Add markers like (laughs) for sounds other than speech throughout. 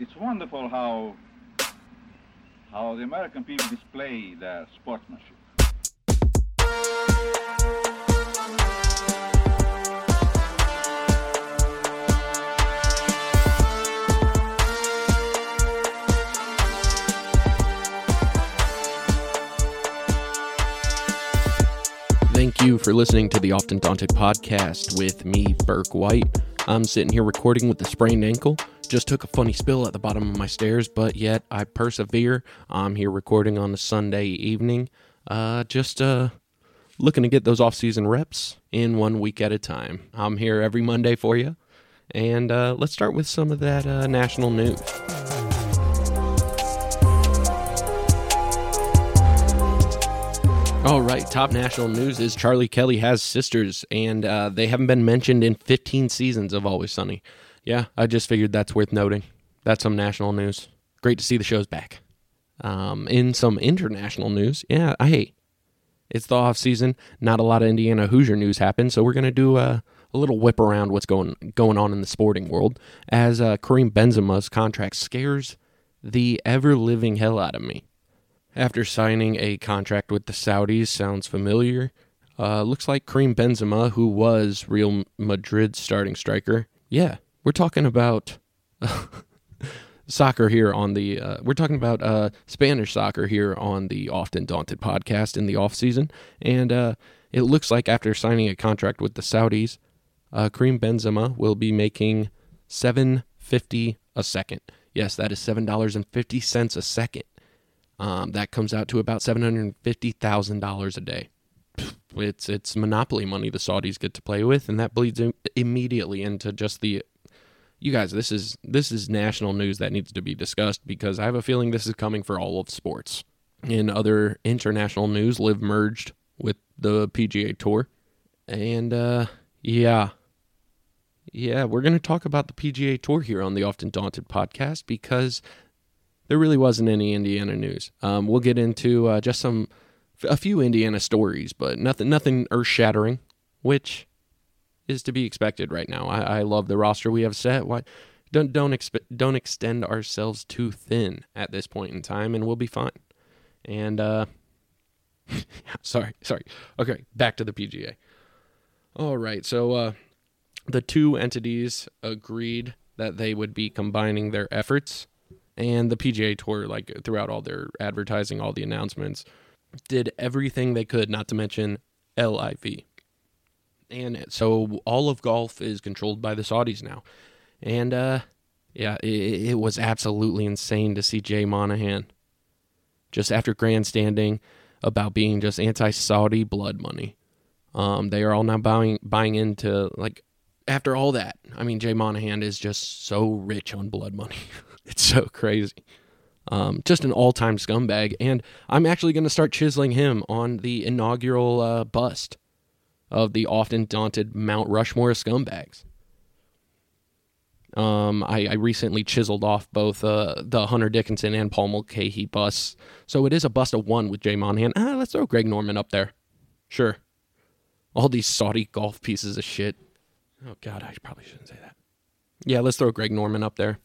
it's wonderful how how the American people display their sportsmanship. Thank you for listening to the Often Daunted podcast with me, Burke White. I'm sitting here recording with a sprained ankle. Just took a funny spill at the bottom of my stairs, but yet I persevere. I'm here recording on a Sunday evening. Uh, just uh, looking to get those off-season reps in one week at a time. I'm here every Monday for you, and uh, let's start with some of that uh, national news. All right, top national news is Charlie Kelly has sisters, and uh, they haven't been mentioned in 15 seasons of Always Sunny. Yeah, I just figured that's worth noting. That's some national news. Great to see the show's back. Um, in some international news, yeah, I hate it's the off season. Not a lot of Indiana Hoosier news happened, so we're gonna do a, a little whip around what's going going on in the sporting world as uh, Karim Benzema's contract scares the ever living hell out of me after signing a contract with the Saudis. Sounds familiar. Uh, looks like Karim Benzema, who was Real Madrid's starting striker. Yeah, we're talking about (laughs) soccer here on the. Uh, we're talking about uh, Spanish soccer here on the Often Daunted podcast in the off season, and uh, it looks like after signing a contract with the Saudis, uh, Karim Benzema will be making seven fifty a second. Yes, that is seven dollars and fifty cents a second. Um, that comes out to about seven hundred fifty thousand dollars a day. It's it's monopoly money the Saudis get to play with, and that bleeds immediately into just the. You guys, this is this is national news that needs to be discussed because I have a feeling this is coming for all of sports. In other international news, LIV merged with the PGA Tour, and uh, yeah, yeah, we're going to talk about the PGA Tour here on the Often Daunted podcast because there really wasn't any Indiana news. Um, we'll get into uh, just some a few Indiana stories, but nothing nothing earth shattering, which is to be expected right now. I, I love the roster we have set. Why don't don't expe- don't extend ourselves too thin at this point in time, and we'll be fine. And uh, (laughs) sorry, sorry. Okay, back to the PGA. All right, so uh, the two entities agreed that they would be combining their efforts and the PGA Tour, like throughout all their advertising, all the announcements, did everything they could, not to mention LIV. And so all of golf is controlled by the Saudis now. And uh, yeah, it, it was absolutely insane to see Jay Monahan just after grandstanding about being just anti-Saudi blood money. Um, they are all now buying buying into like after all that. I mean, Jay Monahan is just so rich on blood money. (laughs) It's so crazy. Um, just an all time scumbag. And I'm actually going to start chiseling him on the inaugural uh, bust of the often daunted Mount Rushmore scumbags. Um, I, I, recently chiseled off both uh, the Hunter Dickinson and Paul Mulcahy busts. So it is a bust of one with Jay Monahan. Ah, let's throw Greg Norman up there. Sure. All these Saudi golf pieces of shit. Oh, God, I probably shouldn't say that. Yeah, let's throw Greg Norman up there.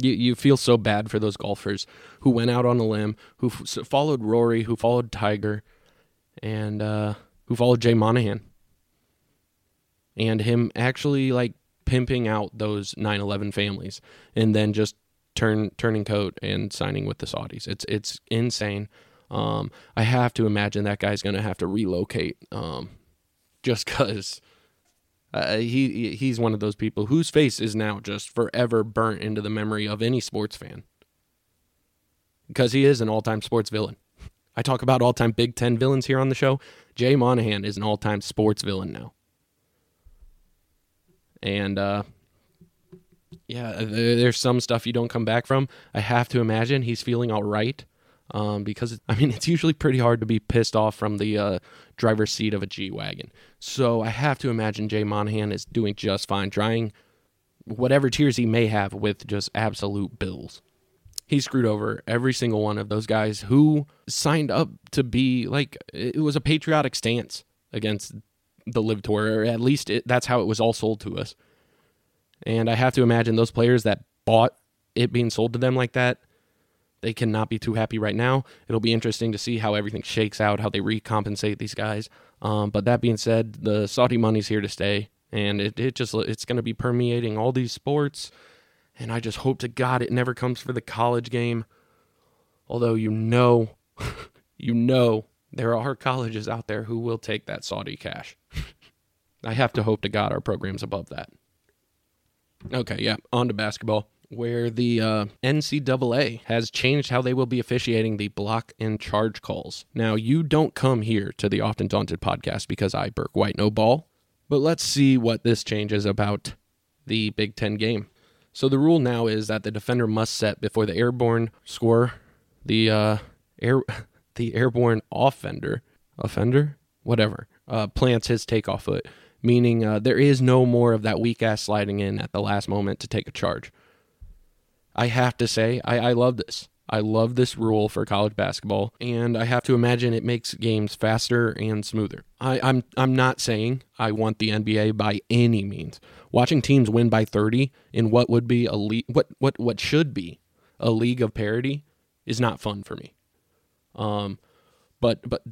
You you feel so bad for those golfers who went out on a limb, who f- followed Rory, who followed Tiger, and uh, who followed Jay Monahan, and him actually like pimping out those 9/11 families, and then just turn turning coat and signing with the Saudis. It's it's insane. Um, I have to imagine that guy's going to have to relocate, um, just because uh, he he's one of those people whose face is now just forever burnt into the memory of any sports fan because he is an all-time sports villain. I talk about all-time Big Ten villains here on the show. Jay Monahan is an all-time sports villain now, and uh, yeah, there's some stuff you don't come back from. I have to imagine he's feeling all right um, because I mean (laughs) it's usually pretty hard to be pissed off from the uh, driver's seat of a G wagon. So I have to imagine Jay Monahan is doing just fine, drying whatever tears he may have with just absolute bills. He screwed over every single one of those guys who signed up to be like it was a patriotic stance against the LIV Tour, or at least it, that's how it was all sold to us. And I have to imagine those players that bought it being sold to them like that, they cannot be too happy right now. It'll be interesting to see how everything shakes out, how they recompensate these guys. Um, but that being said, the Saudi money's here to stay, and it, it just it's going to be permeating all these sports. And I just hope to God it never comes for the college game. Although you know, (laughs) you know, there are colleges out there who will take that Saudi cash. I have to hope to God our program's above that. Okay, yeah, on to basketball where the uh, NCAA has changed how they will be officiating the block and charge calls. Now, you don't come here to the Often Daunted podcast because I, Burke White, no ball, but let's see what this changes about the Big Ten game. So the rule now is that the defender must set before the airborne score the uh, air (laughs) the airborne offender offender whatever uh, plants his takeoff foot, meaning uh, there is no more of that weak ass sliding in at the last moment to take a charge. I have to say, I, I love this. I love this rule for college basketball, and I have to imagine it makes games faster and smoother. I, am I'm, I'm not saying I want the NBA by any means. Watching teams win by 30 in what would be a league, what what what should be a league of parity, is not fun for me. Um, but but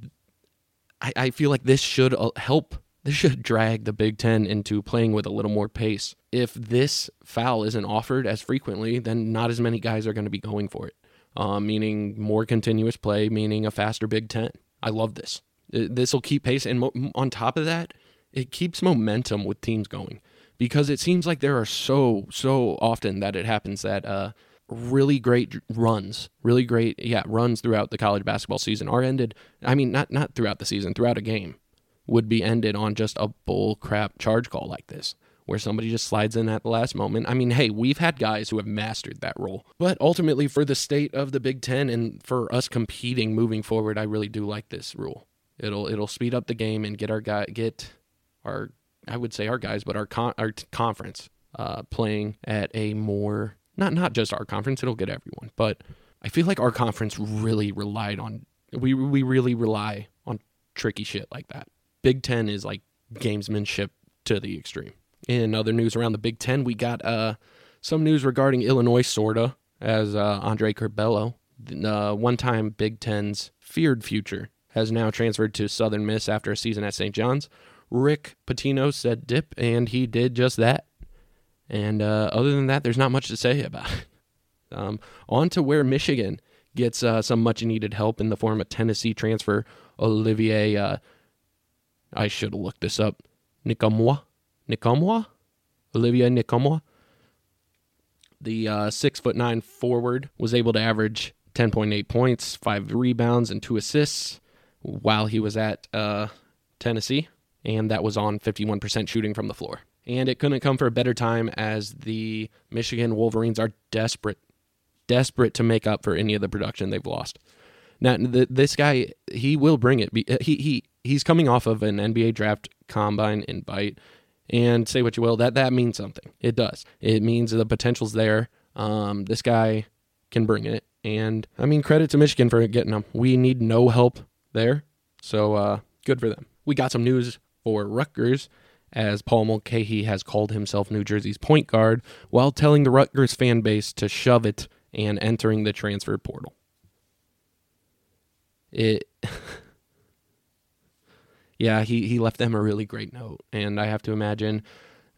I, I feel like this should uh, help this should drag the Big Ten into playing with a little more pace. If this foul isn't offered as frequently, then not as many guys are going to be going for it. Uh, meaning more continuous play, meaning a faster Big Ten. I love this. This will keep pace, and mo- on top of that, it keeps momentum with teams going because it seems like there are so so often that it happens that uh, really great runs, really great yeah runs throughout the college basketball season are ended. I mean, not not throughout the season, throughout a game would be ended on just a bull crap charge call like this, where somebody just slides in at the last moment. I mean, hey, we've had guys who have mastered that role. But ultimately, for the state of the Big Ten and for us competing moving forward, I really do like this rule. It'll it'll speed up the game and get our guy get our I would say our guys, but our con- our t- conference uh, playing at a more not not just our conference. It'll get everyone, but I feel like our conference really relied on we we really rely on tricky shit like that. Big Ten is like gamesmanship to the extreme. In other news around the Big Ten, we got uh, some news regarding Illinois, sorta, as uh, Andre Curbelo, uh, one-time Big Ten's feared future, has now transferred to Southern Miss after a season at St. John's. Rick Pitino said dip, and he did just that. And uh, other than that, there's not much to say about it. (laughs) Um, on to where Michigan gets uh, some much needed help in the form of Tennessee transfer Olivier uh, I should have looked this up. Nkamhoua? Nkamhoua? Olivia Nkamhoua? The uh, six foot nine forward was able to average 10.8 points, five rebounds, and two assists while he was at uh, Tennessee, and that was on 51% shooting from the floor. And it couldn't come for a better time as the Michigan Wolverines are desperate, desperate to make up for any of the production they've lost. Now, this guy, he will bring it. He he he's coming off of an NBA draft combine invite, and say what you will, that that means something. It does. It means the potential's there. Um, this guy can bring it, and I mean, credit to Michigan for getting him. We need no help there, so uh, good for them. We got some news for Rutgers as Paul Mulcahy has called himself New Jersey's point guard while telling the Rutgers fan base to shove it and entering the transfer portal. It (laughs) yeah, he, he left them a really great note. And I have to imagine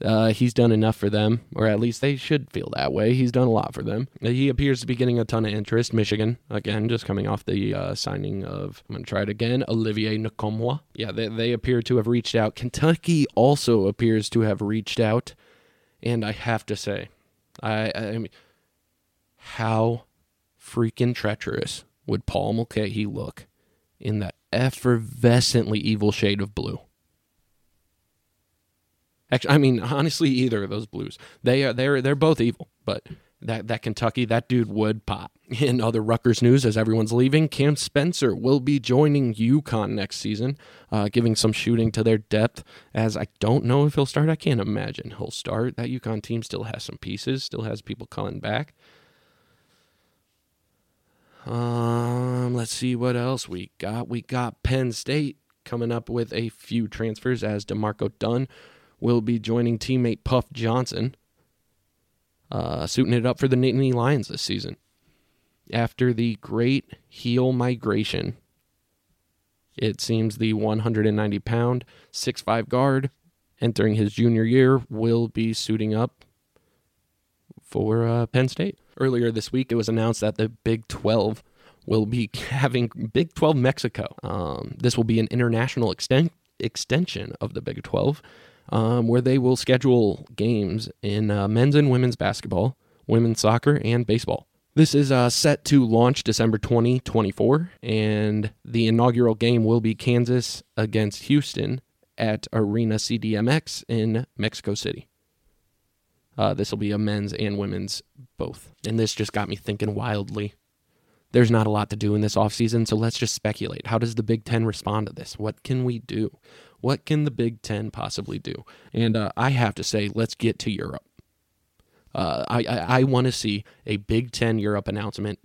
uh, he's done enough for them, or at least they should feel that way. He's done a lot for them. He appears to be getting a ton of interest. Michigan, again, just coming off the uh, signing of, I'm going to try it again, Olivier Nkamhoua. Yeah, they, they appear to have reached out. Kentucky also appears to have reached out. And I have to say, I, I mean, how freaking treacherous would Paul Mulcahy look in that effervescently evil shade of blue. Actually, I mean, honestly, either of those blues, they are they're they're both evil. But that that Kentucky, that dude would pop. (laughs) In other Rutgers news, as everyone's leaving, Cam Spencer will be joining UConn next season, uh, giving some shooting to their depth. As I don't know if he'll start, I can't imagine he'll start. That UConn team still has some pieces, still has people coming back. Um, let's see what else we got. We got Penn State coming up with a few transfers as DeMarco Dunn will be joining teammate Puff Johnson. uh, suiting it up for the Nittany Lions this season. After the great heel migration, it seems the 190 pound, 6'5 guard entering his junior year will be suiting up for uh, Penn State. Earlier this week, it was announced that the Big 12 will be (laughs) having Big 12 Mexico. Um, this will be an international extent, extension of the Big 12, um, where they will schedule games in uh, men's and women's basketball, women's soccer, and baseball. This is uh, set to launch December 2024, and the inaugural game will be Kansas against Houston at Arena CDMX in Mexico City. Uh, this will be a men's and women's both. And this just got me thinking wildly. There's not a lot to do in this offseason, so let's just speculate. How does the Big Ten respond to this? What can we do? What can the Big Ten possibly do? And uh, I have to say, let's get to Europe. Uh, I, I, I want to see a Big Ten Europe announcement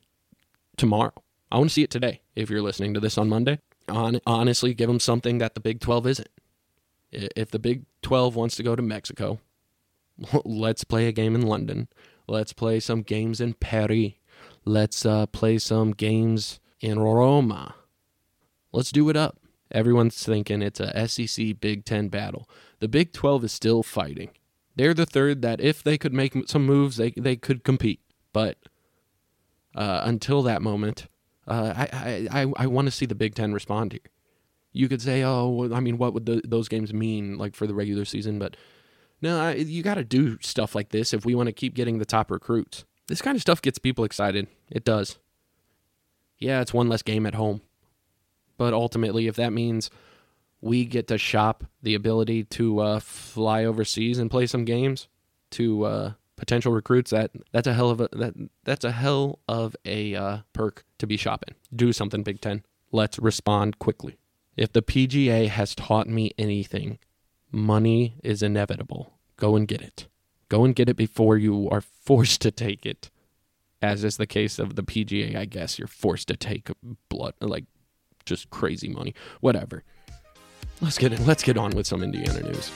tomorrow. I want to see it today. If you're listening to this on Monday, on, honestly, give them something that the Big 12 isn't. If the Big 12 wants to go to Mexico, (laughs) let's play a game in London. Let's play some games in Paris. Let's uh, play some games in Roma. Let's do it up. Everyone's thinking it's a SEC Big Ten battle. The Big 12 is still fighting. They're the third that if they could make some moves, they, they could compete. But uh, until that moment, uh, I, I, I, I want to see the Big Ten respond here. You could say, oh, I mean, what would the, those games mean like for the regular season? But no, I, you got to do stuff like this if we want to keep getting the top recruits. This kind of stuff gets people excited. It does. Yeah, it's one less game at home. But ultimately, if that means we get to shop the ability to uh, fly overseas and play some games to uh, potential recruits, that that's a hell of a that that's a hell of a uh, perk to be shopping. Do something, Big Ten. Let's respond quickly. If the PGA has taught me anything, money is inevitable. Go and get it. Go and get it before you are forced to take it. As is the case of the PGA, I guess you're forced to take blood, like just crazy money. Whatever. Let's get it. Let's get on with some Indiana news.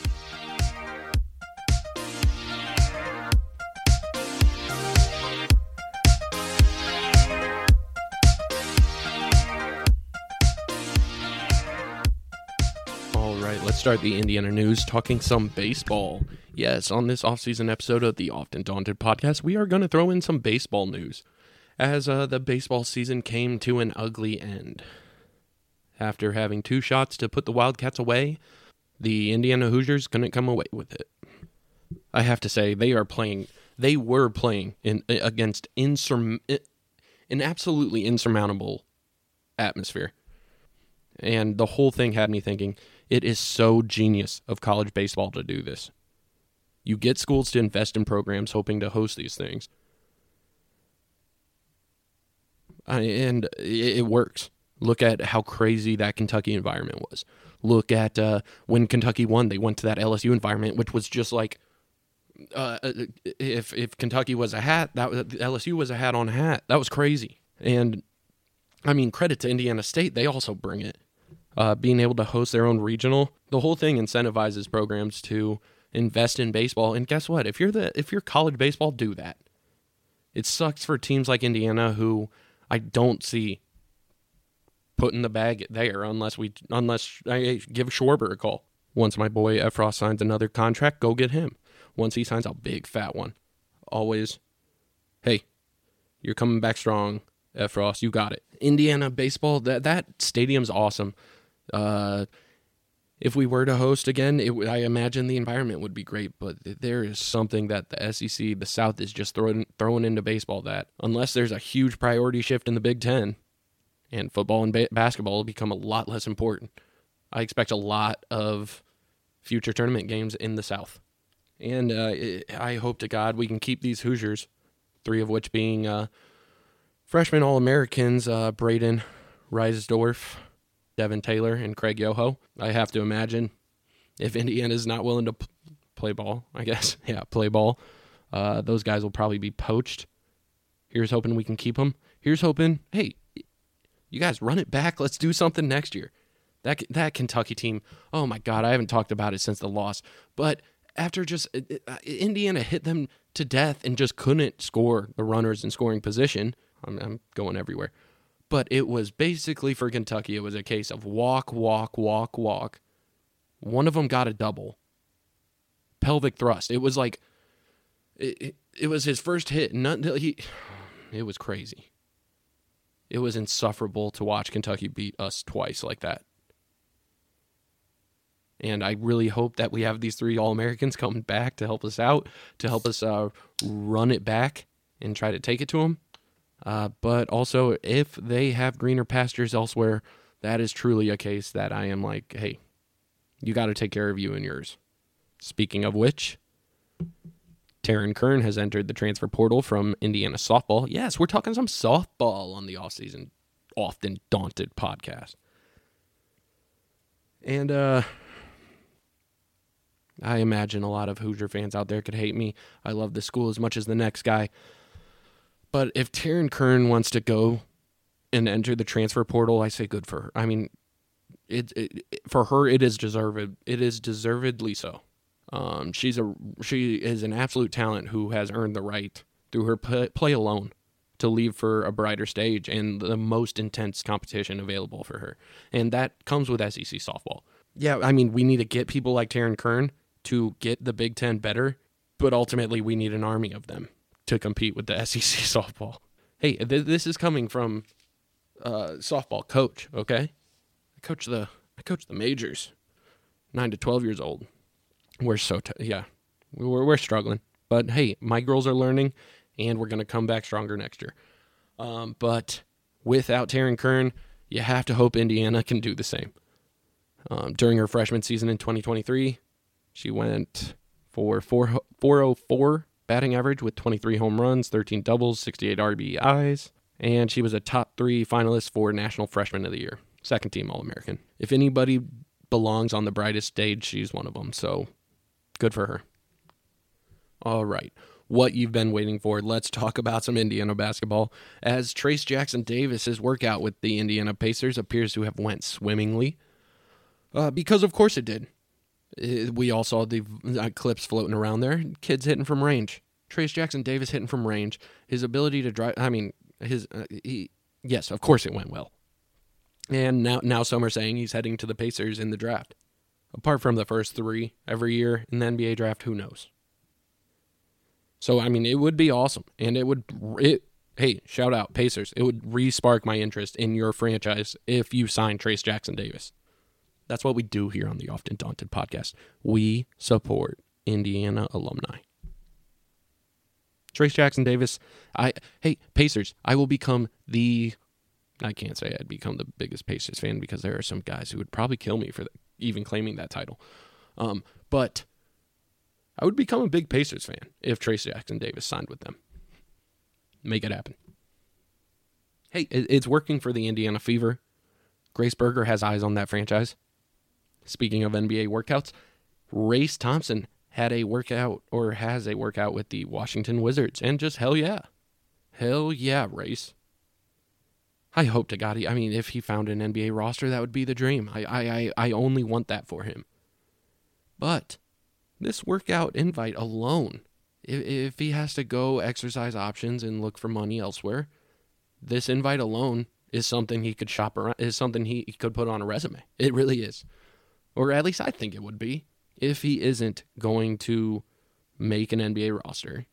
Start the Indiana news talking some baseball. Yes, on this off-season episode of the Often Daunted podcast, we are going to throw in some baseball news as uh, the baseball season came to an ugly end. After having two shots to put the Wildcats away, the Indiana Hoosiers couldn't come away with it. I have to say, they are playing. They were playing in against insur- an absolutely insurmountable atmosphere, and the whole thing had me thinking: it is so genius of college baseball to do this. You get schools to invest in programs hoping to host these things, and it works. Look at how crazy that Kentucky environment was. Look at uh, when Kentucky won; they went to that LSU environment, which was just like uh, uh, if if Kentucky was a hat, that was, LSU was a hat on a hat. That was crazy. And I mean, credit to Indiana State; they also bring it. Uh, being able to host their own regional, the whole thing incentivizes programs to invest in baseball. And guess what? If you're the if you're college baseball, do that. It sucks for teams like Indiana who I don't see putting the bag there unless we unless I give Schwarber a call. Once my boy Effross signs another contract, go get him. Once he signs a big fat one, always, hey, you're coming back strong, Effross. You got it. Indiana baseball. That that stadium's awesome. Uh, if we were to host again, it, I imagine the environment would be great. But there is something that the SEC, the South, is just throwing throwing into baseball. That unless there's a huge priority shift in the Big Ten, and football and ba- basketball will become a lot less important. I expect a lot of future tournament games in the South. And uh, I hope to God we can keep these Hoosiers, three of which being uh, freshman All Americans uh, Brayden Risedorph, Devin Taylor, and Craig Yoho. I have to imagine if Indiana is not willing to p- play ball, I guess, (laughs) yeah, play ball, uh, those guys will probably be poached. Here's hoping we can keep them. Here's hoping, hey, you guys run it back. Let's do something next year. That that Kentucky team. Oh my God, I haven't talked about it since the loss. But after just uh, Indiana hit them to death and just couldn't score the runners in scoring position. I'm, I'm going everywhere. But it was basically for Kentucky, it was a case of walk, walk, walk, walk. One of them got a double. Pelvic thrust. It was like, it, it, it was his first hit. Not, he, (sighs) it was crazy. It was insufferable to watch Kentucky beat us twice like that. And I really hope that we have these three All Americans (laughs) coming back to help us out, to help us uh, run it back and try to take it to them. Uh, but also, if they have greener pastures elsewhere, that is truly a case that I am like, hey, you got to take care of you and yours. Speaking of which, Taryn Kern has entered the transfer portal from Indiana softball. Yes, we're talking some softball on the offseason, often daunted podcast. And uh, I imagine a lot of Hoosier fans out there could hate me. I love the school as much as the next guy. But if Taryn Kern wants to go and enter the transfer portal, I say good for her. I mean, it, it, for her it is deserved. It is deservedly so. Um, she's a she is an absolute talent who has earned the right through her play, play alone to leave for a brighter stage and the most intense competition available for her, and that comes with SEC softball. Yeah, I mean we need to get people like Taryn Kern to get the Big Ten better, but ultimately we need an army of them to compete with the (laughs) SEC softball. Hey, th- this is coming from uh, softball coach. Okay, I coach the I coach the majors, nine to twelve years old. We're so t- yeah, we're we're struggling, but hey, my girls are learning, and we're gonna come back stronger next year. Um, but without Taryn Kern, you have to hope Indiana can do the same. Um, during her freshman season in 2023, she went for 4, 404 batting average with 23 home runs, 13 doubles, 68 RBIs, and she was a top three finalist for National Freshman of the Year, second team All American. If anybody belongs on the brightest stage, she's one of them. So good for her. All right. What you've been waiting for. Let's talk about some Indiana basketball. As Trace Jackson Davis's workout with the Indiana Pacers appears to have went swimmingly, uh, because of course it did. Uh, we all saw the uh, clips floating around there. Kids hitting from range. Trace Jackson Davis hitting from range. His ability to drive. I mean, his uh, he. Yes, of course it went well. And now, now some are saying he's heading to the Pacers in the draft. Apart from the first three every year in the NBA draft, who knows? So I mean, it would be awesome, and it would. It hey, shout out Pacers! It would re-spark my interest in your franchise if you sign Trace Jackson Davis. That's what we do here on the Often Daunted podcast. We support Indiana alumni. Trace Jackson Davis, I hey Pacers, I will become the I can't say I'd become the biggest Pacers fan because there are some guys who would probably kill me for even claiming that title. Um, but I would become a big Pacers fan if Trace Jackson Davis signed with them. Make it happen. Hey, it's working for the Indiana Fever. Grace Berger has eyes on that franchise. Speaking of NBA workouts, Race Thompson had a workout or has a workout with the Washington Wizards, and just hell yeah. Hell yeah, Race. I hope to God, he, I mean, if he found an NBA roster, that would be the dream. I, I, I, I only want that for him. But this workout invite alone, if, if he has to go exercise options and look for money elsewhere, this invite alone is something he could shop around, is something he, he could put on a resume. It really is or at least I think it would be, if he isn't going to make an NBA roster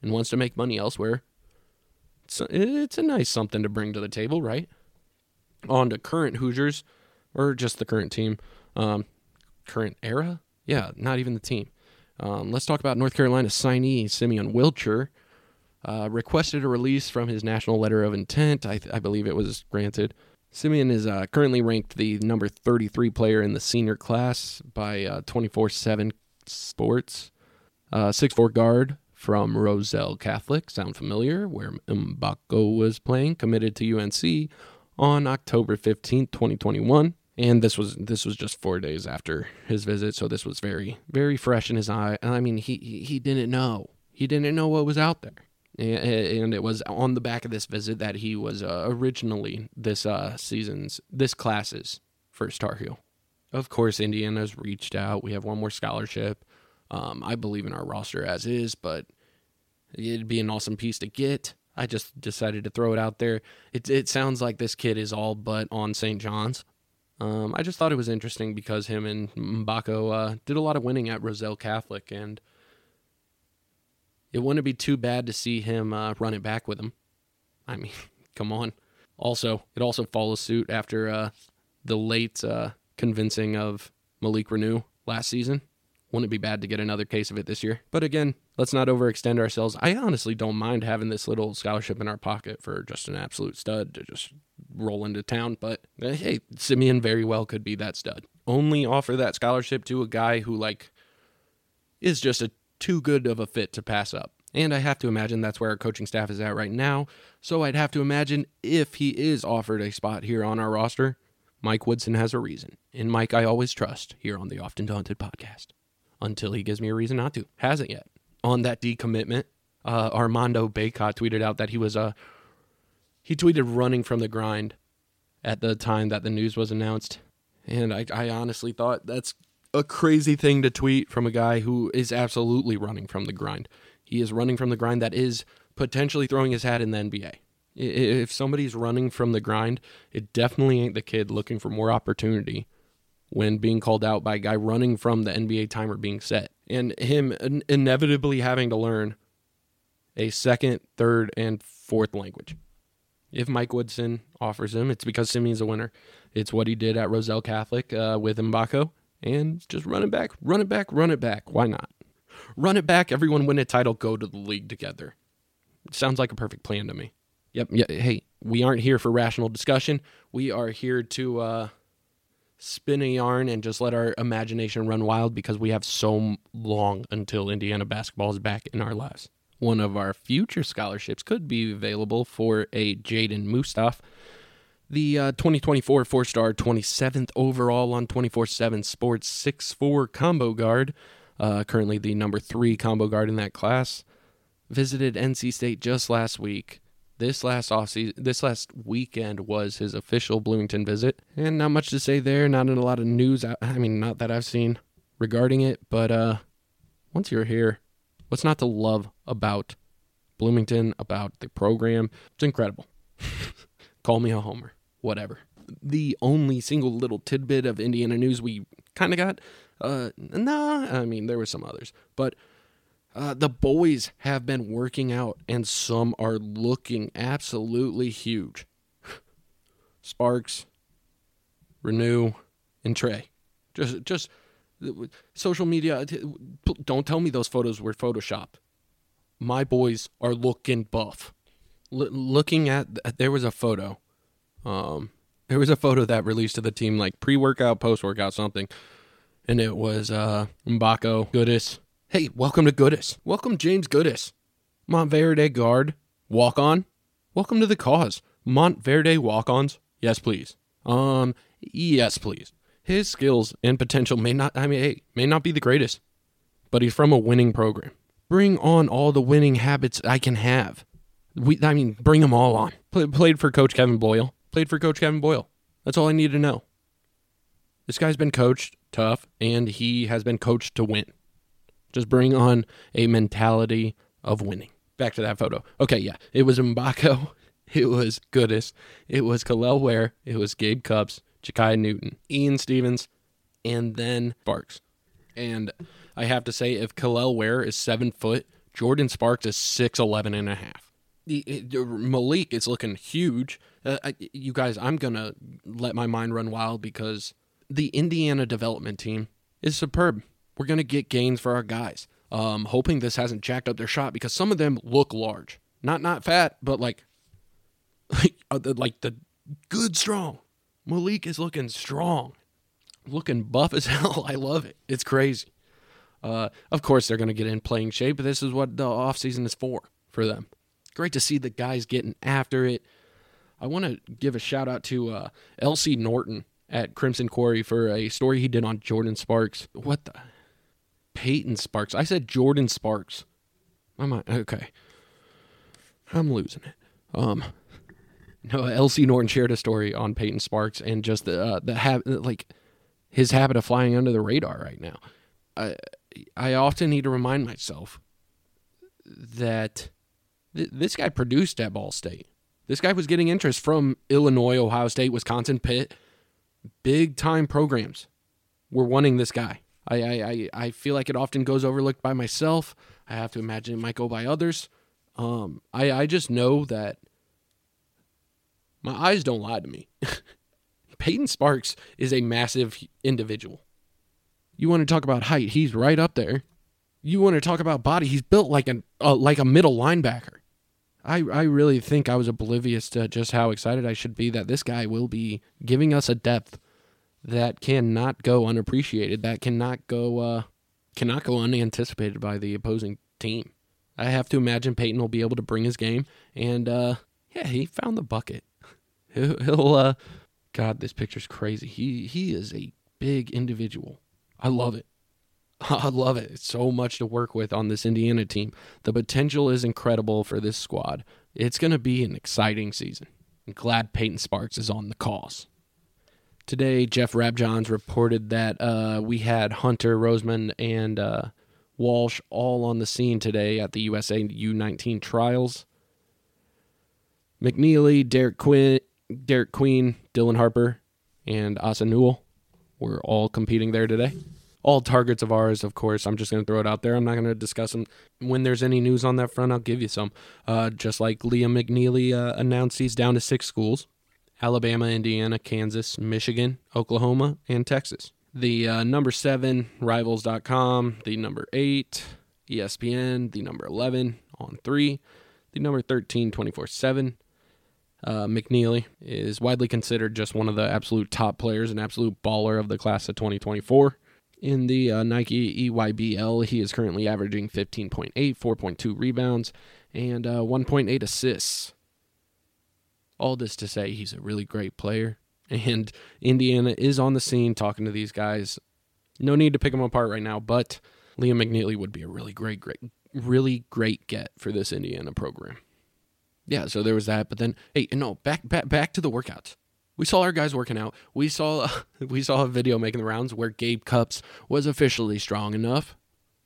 and wants to make money elsewhere. It's a, it's a nice something to bring to the table, right? On to current Hoosiers, or just the current team, um, current era. Yeah, not even the team. Um, let's talk about North Carolina signee Simeon Wilcher. Uh, requested a release from his national letter of intent. I, th- I believe it was granted. Simeon is uh, currently ranked the number 33 player in the senior class by 24 uh, 7 Sports. Uh, 6'4 guard from Roselle Catholic, sound familiar, where Mgbako was playing, committed to UNC on October 15, 2021. And this was this was just four days after his visit, so this was very very fresh in his eye. I mean, he he didn't know he didn't know what was out there and it was on the back of this visit that he was uh, originally this uh, season's this class's first Tar Heel. Of course, Indiana's reached out. We have one more scholarship. Um, I believe in our roster as is, but it'd be an awesome piece to get. I just decided to throw it out there. It it sounds like this kid is all but on St. John's. Um, I just thought it was interesting because him and Mgbako uh, did a lot of winning at Roselle Catholic, and it wouldn't be too bad to see him uh, run it back with him. I mean, (laughs) come on. Also, it also follows suit after uh, the late uh, convincing of Malik Reneau last season. Wouldn't it be bad to get another case of it this year? But again, let's not overextend ourselves. I honestly don't mind having this little scholarship in our pocket for just an absolute stud to just roll into town. But uh, hey, Simeon very well could be that stud. Only offer that scholarship to a guy who like is just a too good of a fit to pass up. And I have to imagine that's where our coaching staff is at right now. So I'd have to imagine if he is offered a spot here on our roster, Mike Woodson has a reason. And Mike, I always trust here on the Often Daunted podcast until he gives me a reason not to. Hasn't yet. On that decommitment, uh, Armando Bacot tweeted out that he was uh, he tweeted running from the grind at the time that the news was announced. And I, I honestly thought that's a crazy thing to tweet from a guy who is absolutely running from the grind. He is running from the grind that is potentially throwing his hat in the NBA. If somebody's running from the grind, it definitely ain't the kid looking for more opportunity when being called out by a guy running from the NBA timer being set. And him inevitably having to learn a second, third, and fourth language. If Mike Woodson offers him, it's because Simeon's a winner. It's what he did at Roselle Catholic uh, with Mgbako. And just run it back, run it back, run it back. Why not? Run it back, everyone win a title, go to the league together. It sounds like a perfect plan to me. Yep. Yeah. Hey, we aren't here for rational discussion. We are here to uh, spin a yarn and just let our imagination run wild because we have so long until Indiana basketball is back in our lives. One of our future scholarships could be available for a Jaeden Mustaf, the uh, 2024 four star, 27th overall on 24 7 Sports 6 4 combo guard, uh, currently the number three combo guard in that class. Visited NC State just last week this last offseason, this last weekend was his official Bloomington visit, and not much to say there. Not in a lot of news. I mean, not that I've seen regarding it, but uh, once you're here, what's not to love about Bloomington, about the program? It's incredible. (laughs) Call me a homer, whatever. The only single little tidbit of Indiana news we kind of got, uh, nah, I mean, there were some others, but uh, the boys have been working out, and some are looking absolutely huge. (sighs) Sparks, Reneau, and Trey. Just, just social media. Don't tell me those photos were photoshopped. My boys are looking buff. L- looking at there was a photo. Um, there was a photo that released to the team like pre-workout, post-workout, something, and it was uh Mgbako, Goodis, Hey, welcome to Goodis. Welcome James Goodis. Montverde guard. Walk on. Welcome to the cause. Montverde walk ons. Yes, please. Um, yes, please. His skills and potential may not I mean hey, may not be the greatest, but he's from a winning program. Bring on all the winning habits I can have. We I mean, bring them all on. Play, played for coach Kevin Boyle. Played for coach Kevin Boyle. That's all I need to know. This guy's been coached tough and he has been coached to win. Just bring on a mentality of winning. Back to that photo. Okay, yeah. It was Mgbako. (laughs) It was Goodis. It was Kel'el Ware. It was Gabe Cupps, Jakai Newton, Ian Stevens, and then Sparks. And I have to say, if Kel'el Ware is seven foot, Jordan Sparks is six eleven and a half. Malik is looking huge. Uh, I, you guys, I'm gonna let my mind run wild because the Indiana development team is superb we're going to get gains for our guys. Um, hoping this hasn't jacked up their shot because some of them look large, not not fat, but like (laughs) like uh, the, like the good strong. Malik is looking strong, looking buff as (laughs) hell. I love it. It's crazy. Uh, of course, they're going to get in playing shape, but this is what the off season is for for them. Great to see the guys getting after it. I want to give a shout out to uh, LC Norton at Crimson Quarry for a story he did on Jordan Sparks. What the Payton Sparks. I said Jordan Sparks. My mind. Okay. I'm losing it. Um. (laughs) No, LC Norton shared a story on Payton Sparks and just the uh, the habit, like his habit of flying under the radar right now. Uh, I often need to remind myself that th- this guy produced at Ball State. This guy was getting interest from Illinois, Ohio State, Wisconsin, Pitt. Big time programs were wanting this guy. I, I, I, I feel like it often goes overlooked by myself. I have to imagine it might go by others. Um, I, I just know that my eyes don't lie to me. (laughs) Payton Sparks is a massive individual. You want to talk about height? He's right up there. You want to talk about body? He's built like a uh, like a middle linebacker. I I really think I was oblivious to just how excited I should be that this guy will be giving us a depth that cannot go unappreciated. That cannot go uh, cannot go unanticipated by the opposing team. I have to imagine Payton will be able to bring his game, and uh, yeah, he found the bucket. (laughs) He'll, uh, God, this picture's crazy. He he is a big individual. I love it. (laughs) I love it. It's so much to work with on this Indiana team. The potential is incredible for this squad. It's going to be an exciting season. I'm glad Payton Sparks is on the cause. Today, Jeff Rabjohns reported that uh, we had Hunter, Rosemond, and uh, Walsh all on the scene today at the USA U19 trials. McNeely, Derek Quinn, Derik Queen, Dylan Harper, and Asa Newell were all competing there today. All targets of ours, of course. I'm just going to throw it out there. I'm not going to discuss them. When there's any news on that front, I'll give you some. Uh, just like Liam McNeely uh, announced he's down to six schools Alabama, Indiana, Kansas, Michigan, Oklahoma, and Texas. The uh, number seven, rivals.com. The number eight, ESPN. The number 11, on three. The number 13, 24 7. Uh, McNeely is widely considered just one of the absolute top players, an absolute baller of the class of 2024. In the uh, Nike EYBL, he is currently averaging 15.8, 4.2 rebounds, and uh, 1.8 assists. All this to say, he's a really great player. And Indiana is on the scene talking to these guys. No need to pick them apart right now, but Liam McNeely would be a really great, great, really great get for this Indiana program yeah, so there was that. But then, hey, no, back back back to the workouts. We saw our guys working out. We saw (laughs) we saw a video making the rounds where Gabe Cupps was officially strong enough.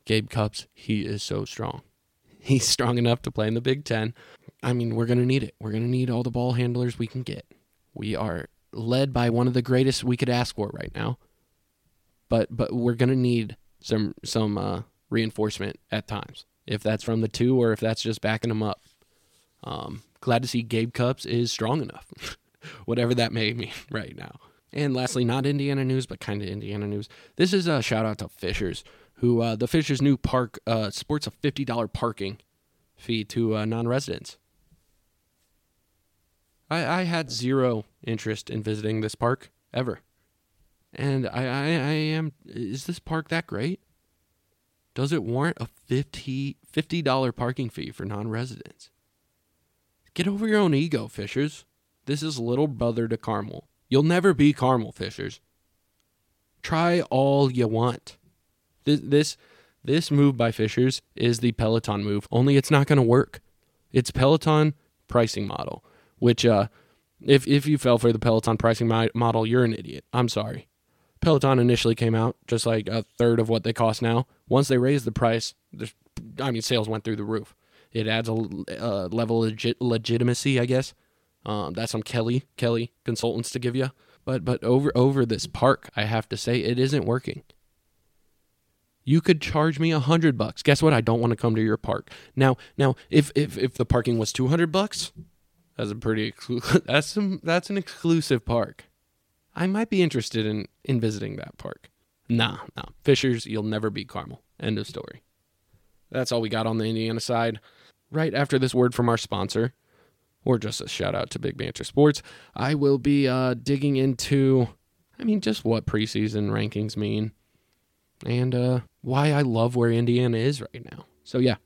Gabe Cupps, he is so strong. (laughs) He's strong enough to play in the Big Ten. I mean, we're gonna need it. We're gonna need all the ball handlers we can get. We are led by one of the greatest we could ask for right now. But but we're gonna need some some uh, reinforcement at times. If that's from the two or if that's just backing them up. Um, glad to see Gabe Cupps is strong enough, (laughs) (laughs) whatever that may mean (laughs) right now. And lastly, not Indiana news, but kind of Indiana news. This is a shout out to Fishers, who uh, the Fishers new park uh, sports a fifty dollar parking fee to uh, non residents. I, I had zero interest in visiting this park ever, and I, I, I am. Is this park that great? Does it warrant a 50 dollar parking fee for non residents? Get over your own ego, Fishers. This is little brother to Carmel. You'll never be Carmel, Fishers. Try all you want. This this this move by Fishers is the Peloton move, only it's not going to work. It's Peloton pricing model, which uh if if you fell for the Peloton pricing model, you're an idiot. I'm sorry. Peloton initially came out just like a third of what they cost now. Once they raised the price, I mean sales went through the roof. It adds a, a level of legit, legitimacy, I guess. Um, that's some Kelly Kelly consultants to give you. But but over over this park, I have to say it isn't working. You could charge me a hundred bucks. Guess what? I don't want to come to your park. Now now if if if the parking was two hundred bucks, that's a pretty (laughs) that's some that's an exclusive park. I might be interested in in visiting that park. Nah, nah. Fishers, you'll never beat Carmel. End of story. That's all we got on the Indiana side right after this word from our sponsor, or just a shout out to Big Banter Sports, I will be uh, digging into, I mean, just what preseason rankings mean and uh, why I love where Indiana is right now. So, yeah,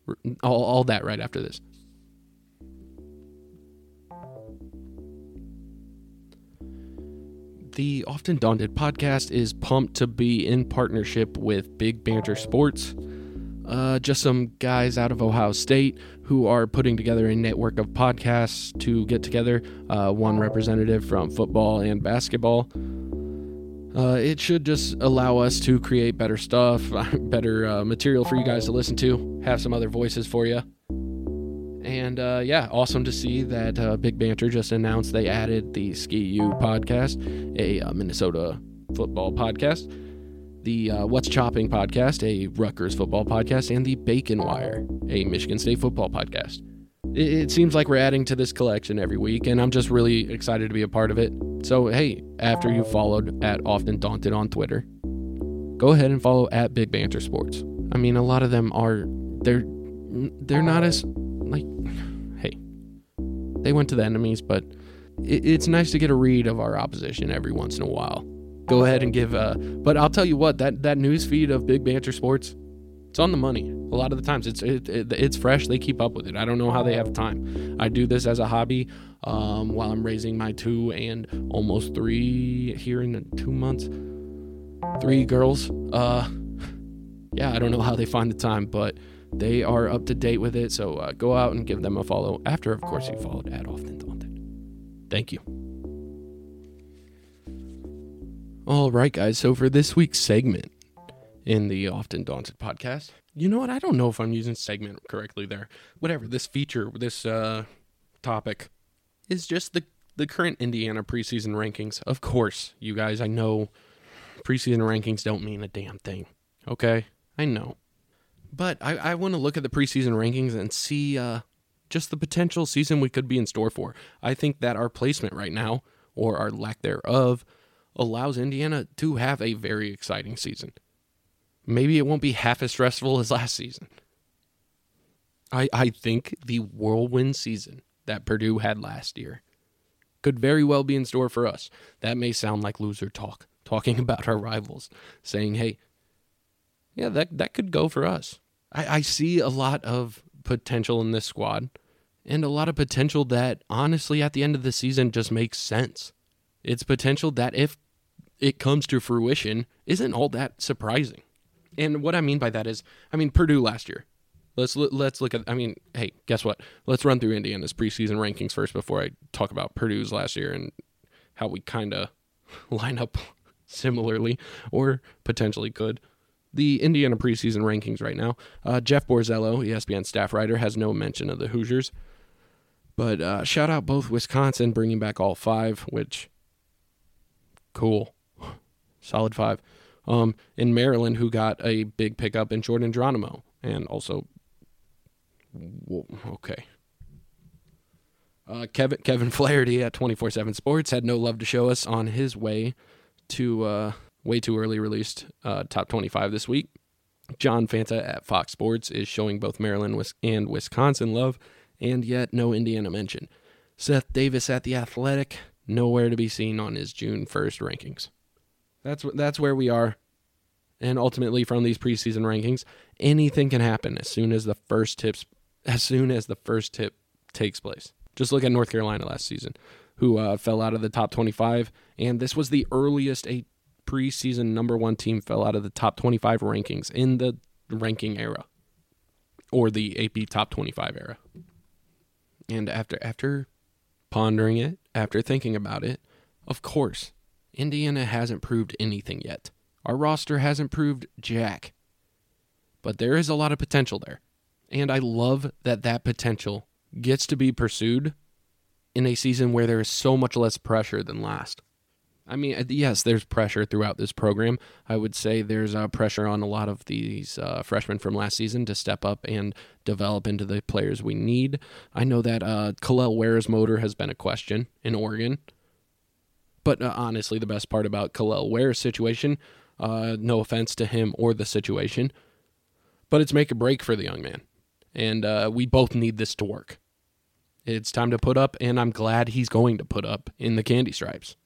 all, all that right after this. The Often Daunted podcast is pumped to be in partnership with Big Banter Sports uh, just some guys out of Ohio State who are putting together a network of podcasts to get together. Uh, one representative from football and basketball. Uh, it should just allow us to create better stuff, (laughs) better uh, material for you guys to listen to, have some other voices for you. And uh, yeah, awesome to see that uh, Big Banter just announced they added the Ski U podcast, a uh, Minnesota football podcast, the uh, What's Chopping podcast, a Rutgers football podcast, and the Bacon Wire, a Michigan State football podcast. It, it seems like we're adding to this collection every week, and I'm just really excited to be a part of it. So, hey, after you followed at Often Daunted on Twitter, go ahead and follow at Big Banter Sports. I mean, a lot of them are they're they're not as like (sighs) hey they went to the enemies but it, it's nice to get a read of our opposition every once in a while go ahead and give uh but i'll tell you what that that news feed of big banter sports it's on the money a lot of the times it's it, it, it's fresh they keep up with it i don't know how they have time i do this as a hobby um, while i'm raising my two and almost three here in two months three girls uh yeah i don't know how they find the time but they are up to date with it, so uh, go out and give them a follow. After, of course, you followed at Often. Thank you. All right, guys. So for this week's segment in the Often Daunted podcast, you know what? I don't know if I'm using segment correctly there. Whatever. This feature, this uh, topic, is just the the current Indiana preseason rankings. Of course, you guys. I know preseason rankings don't mean a damn thing. Okay, I know. But I, I want to look at the preseason rankings and see uh, just the potential season we could be in store for. I think that our placement right now, or our lack thereof, allows Indiana to have a very exciting season. Maybe it won't be half as stressful as last season. I, I think the whirlwind season that Purdue had last year could very well be in store for us. That may sound like loser talk, talking (laughs) about our rivals, saying, hey, yeah, that that could go for us. I, I see a lot of potential in this squad, and a lot of potential that honestly at the end of the season just makes sense. It's potential that if it comes to fruition isn't all that surprising. And what I mean by that is, I mean Purdue last year. Let's let's look at. I mean, hey, guess what? Let's run through Indiana's preseason rankings first before I talk about Purdue's last year and how we kind of (laughs) line up (laughs) similarly or potentially could the Indiana preseason rankings right now. Uh, Jeff Borzello, ESPN staff writer, has no mention of the Hoosiers. But uh, shout out both Wisconsin bringing back all five, which cool, solid five. Um, in Maryland, who got a big pickup in Jordan Geronimo, and also, okay. Uh, Kevin Kevin Flaherty at twenty four seven Sports had no love to show us on his way to uh, way too early released uh, top 25 this week. John Fanta at Fox Sports is showing both Maryland and Wisconsin love, and yet no Indiana mention. Seth Davis at The Athletic, nowhere to be seen on his June 1st rankings. That's, that's where we are. And ultimately, from these preseason rankings, anything can happen as soon as the first tips, as soon as the first tip takes place. Just look at North Carolina last season, who uh, fell out of the top 25, and this was the earliest a preseason number one team fell out of the top 25 rankings in the ranking era or the AP top 25 era. And after after pondering it, after thinking about it, of course, Indiana hasn't proved anything yet. Our roster hasn't proved jack. But there is a lot of potential there. And I love that that potential gets to be pursued in a season where there is so much less pressure than last. I mean, uh, yes, there's pressure throughout this program. I would say there's uh, pressure on a lot of these uh, freshmen from last season to step up and develop into the players we need. I know that uh, Kel'el Ware's motor has been a question in Oregon. But uh, honestly, the best part about Kel'el Ware's situation, uh, no offense to him or the situation, but it's make a break for the young man. And uh, we both need this to work. It's time to put up, and I'm glad he's going to put up in the candy stripes.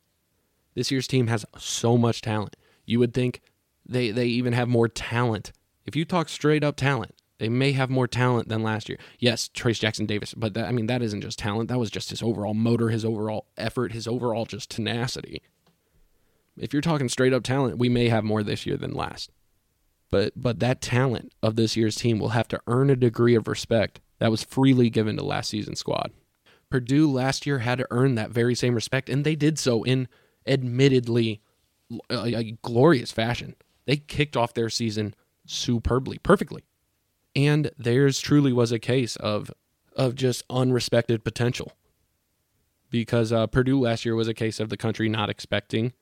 This year's team has so much talent. You would think they they even have more talent. If you talk straight up talent, they may have more talent than last year. Yes, Trayce Jackson Davis, but that, I mean that isn't just talent. That was just his overall motor, his overall effort, his overall just tenacity. If you're talking straight up talent, we may have more this year than last. But but that talent of this year's team will have to earn a degree of respect that was freely given to last season's squad. Purdue last year had to earn that very same respect, and they did so in admittedly a, a glorious fashion. They kicked off their season superbly, perfectly. And theirs truly was a case of of just unrespected potential. Because uh, Purdue last year was a case of the country not expecting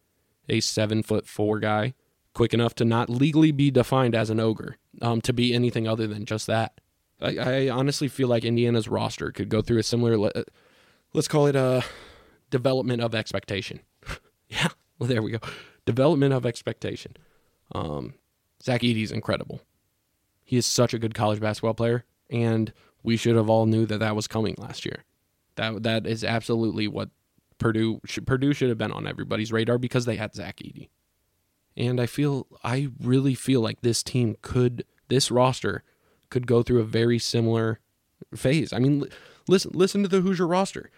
a seven foot four guy quick enough to not legally be defined as an ogre, um, to be anything other than just that. I, I honestly feel like Indiana's roster could go through a similar, let's call it a development of expectation. Yeah, (laughs) well, there we go. Development of expectation. Um, Zach Edey's incredible. He is such a good college basketball player, and we should have all knew that that was coming last year. That that is absolutely what Purdue should, Purdue should have been on everybody's radar because they had Zach Edey. And I feel I really feel like this team could this roster could go through a very similar phase. I mean, listen listen to the Hoosier roster.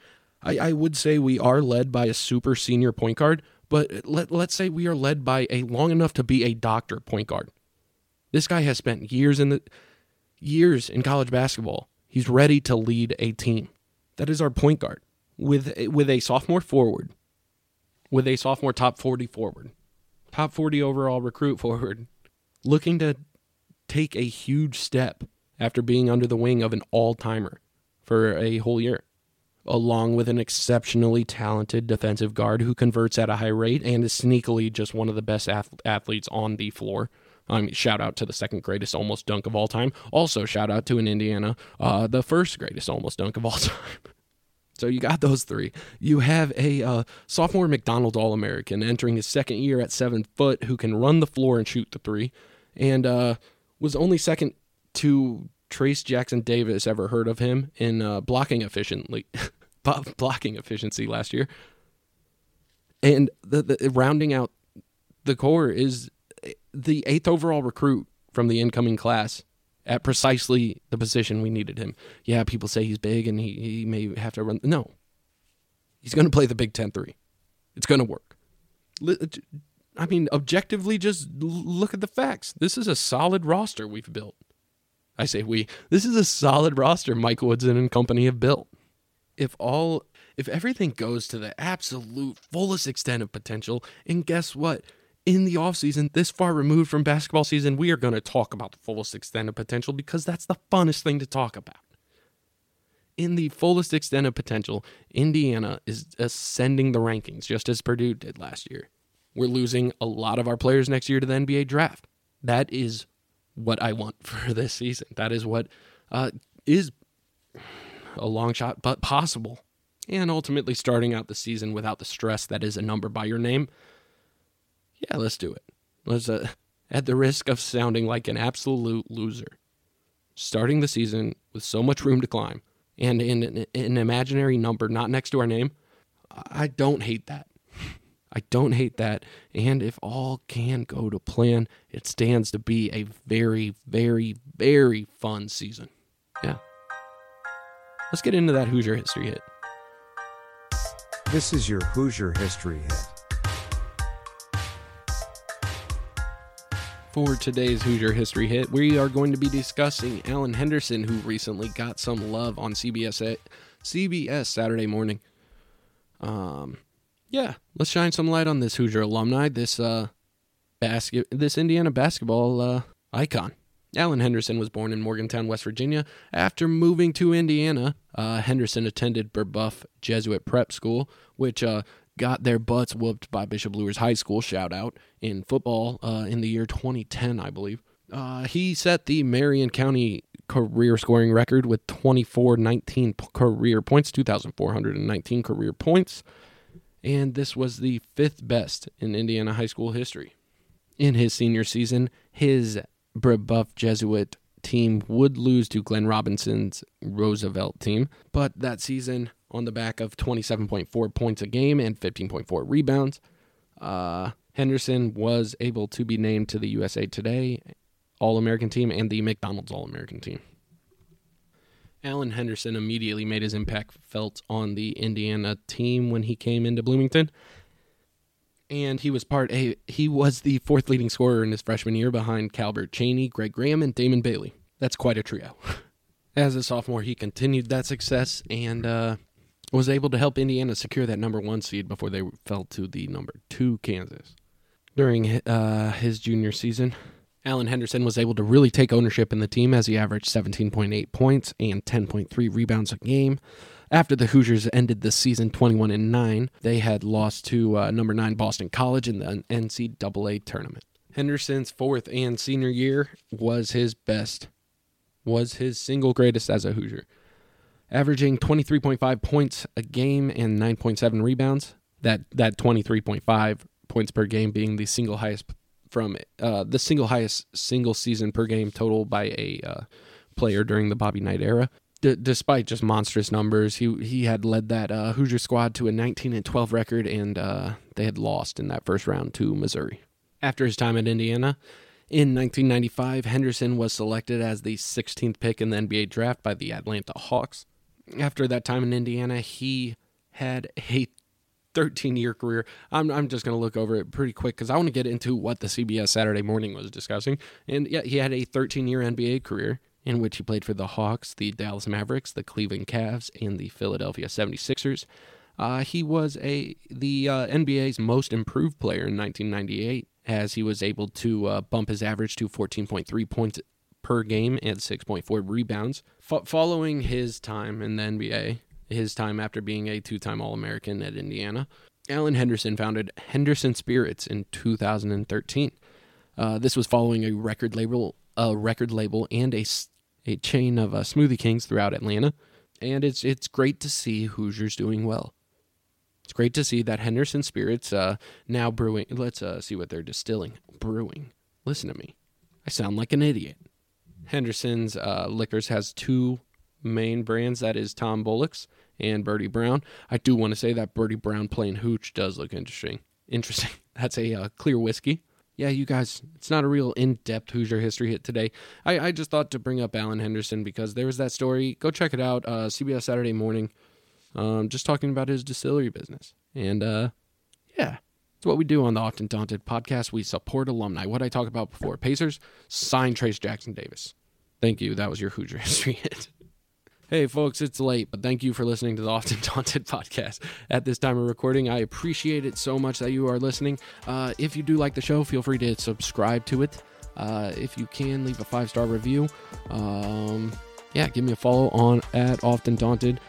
I, I would say we are led by a super senior point guard, but let, let's say we are led by a long enough to be a doctor point guard. This guy has spent years in the years in college basketball. He's ready to lead a team. That is our point guard with with a sophomore forward, with a sophomore top 40 forward, top 40 overall recruit (laughs) forward, looking to take a huge step after being under the wing of an all-timer for a whole year along with an exceptionally talented defensive guard who converts at a high rate and is sneakily just one of the best ath- athletes on the floor. I mean, shout out to the second greatest almost dunk of all time. Also, shout out to an Indiana, uh, the first greatest almost dunk of all (laughs) time. So you got those three. You have a uh, sophomore McDonald All American entering his second year at seven foot who can run the floor and shoot the three, and uh, was only second to Trayce Jackson Davis. Ever heard of him in uh, blocking efficiently, (laughs) blocking efficiency last year? And the, the rounding out the core is the eighth overall recruit from the incoming class at precisely the position we needed him. Yeah, people say he's big and he, he may have to run. No. He's going to play the Big Ten 3. It's going to work. I mean, objectively, just look at the facts. This is a solid roster we've built. I say we. This is a solid roster Mike Woodson and company have built. If all, if everything goes to the absolute fullest extent of potential, and guess what? in the offseason, this far removed from basketball season, we are going to talk about the fullest extent of potential because that's the funnest thing to talk about. In the fullest extent of potential, Indiana is ascending the rankings just as Purdue did last year. We're losing a lot of our players next year to the NBA draft. That is what I want (laughs) for this season. That is what uh, is a long shot, but possible. And ultimately, starting out the season without the stress that is a number by your name yeah, let's do it. Let's, uh, (laughs) at the risk of sounding like an absolute loser, starting the season with so much room to climb and in an, an imaginary number not next to our name, I don't hate that. I don't hate that. And if all can go to plan, it stands to be a very, very, very fun season. Yeah. Let's get into that Hoosier history hit. This is your Hoosier history hit. For today's Hoosier History Hit, we are going to be discussing Alan Henderson, who recently got some love on CBS CBS Saturday morning. Um, yeah, let's shine some light on this Hoosier alumni, this uh, basket, this Indiana basketball uh, icon. Alan Henderson was born in Morgantown, West Virginia. After moving to Indiana, uh, Henderson attended Brebeuf Jesuit Prep School, which uh, got their butts whooped by Bishop Luers High School, shout out, in football uh, in the year 2010, I believe. Uh, he set the Marion County career scoring record with 2419 career points, 2,419 career points, and this was the fifth best in Indiana high school history. In his senior season, his Brebeuf Jesuit team would lose to Glenn Robinson's Roosevelt team, but that season on the back of 27.4 points a game and 15.4 rebounds. Uh, Henderson was able to be named to the USA Today All American team and the McDonald's All American team. Alan Henderson immediately made his impact felt on the Indiana team when he came into Bloomington. And he was part a he was the fourth leading scorer in his freshman year behind Calbert Cheaney, Greg Graham, and Damon Bailey. That's quite a trio. (laughs) As a sophomore, he continued that success and uh, was able to help Indiana secure that number one seed before they fell to the number two Kansas. during uh, his junior season. Alan Henderson was able to really take ownership in the team as he averaged 17.8 points and 10.3 rebounds a game. After the Hoosiers ended the season 21 and 9, they had lost to uh, number 9 Boston College in the NCAA tournament. Henderson's fourth and senior year was his best, was his single greatest as a Hoosier. Averaging 23.5 points a game and 9.7 rebounds. That that 23.5 points per game being the single highest from uh, the single highest single season per game total by a uh, player during the Bobby Knight era. D- despite just monstrous numbers, he he had led that uh, Hoosier squad to a 19 and 12 record, and uh, they had lost in that first round to Missouri. After his time at Indiana, in 1995, Henderson was selected as the 16th pick in the NBA draft by the Atlanta Hawks. After that time in Indiana, he had a 13 year career. I'm, I'm just going to look over it pretty quick because I want to get into what the CBS Saturday morning was discussing. And yeah, he had a 13 year NBA career in which he played for the Hawks, the Dallas Mavericks, the Cleveland Cavs, and the Philadelphia 76ers. Uh, he was a the uh, NBA's most improved player in 1998 as he was able to uh, bump his average to 14.3 points per game and 6.4 rebounds. F- following his time in the NBA, his time after being a two time All American at Indiana. Alan Henderson founded Henderson Spirits in 2013. Uh, this was following a record label, a record label, and a, a chain of uh, Smoothie Kings throughout Atlanta. And it's it's great to see Hoosiers doing well. It's great to see that Henderson Spirits uh, now brewing. Let's uh, see what they're distilling. Brewing. Listen to me. I sound like an idiot. Henderson's uh, Liquors has two main brands. That is Tom Bullock's and Birdie Brown. I do want to say that Birdie Brown plain hooch does look interesting. Interesting. (laughs) That's a uh, clear whiskey. Yeah, you guys, it's not a real in-depth Hoosier history hit today. I, I just thought to bring up Alan Henderson because there was that story. Go check it out. Uh, CBS Saturday Morning. Um, just talking about his distillery business. And uh, yeah, it's what we do on the Often Daunted podcast. We support alumni. What I talked about before. Pacers, sign Trayce Jackson Davis. Thank you. That was your Hoosier (laughs) history hit. Hey, folks, it's late, but thank you for listening to the Often (laughs) Daunted podcast at this time of recording. I appreciate it so much that you are listening. Uh, if you do like the show, feel free to subscribe to it. Uh, if you can, leave a five star review. Um, yeah, give me a follow on at Often Daunted.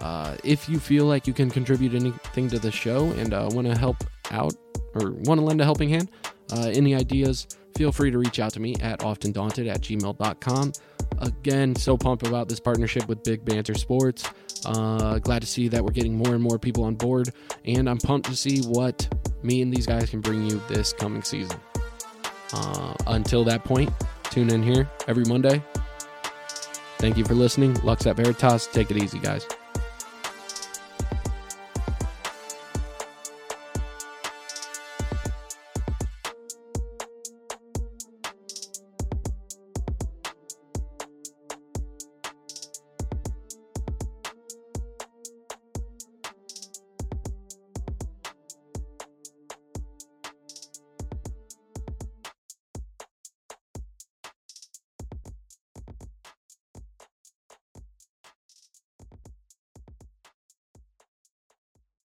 Uh, if you feel like you can contribute anything to the show and uh, want to help out or want to lend a helping hand, uh, any ideas, feel free to reach out to me at oftendaunted at gmail.com. Again, so pumped about this partnership with Big Banter Sports. Uh, glad to see that we're getting more and more people on board, and I'm pumped to see what me and these guys can bring you this coming season. Uh, until that point, tune in here every Monday. Thank you for listening. Lux et Veritas. Take it easy, guys.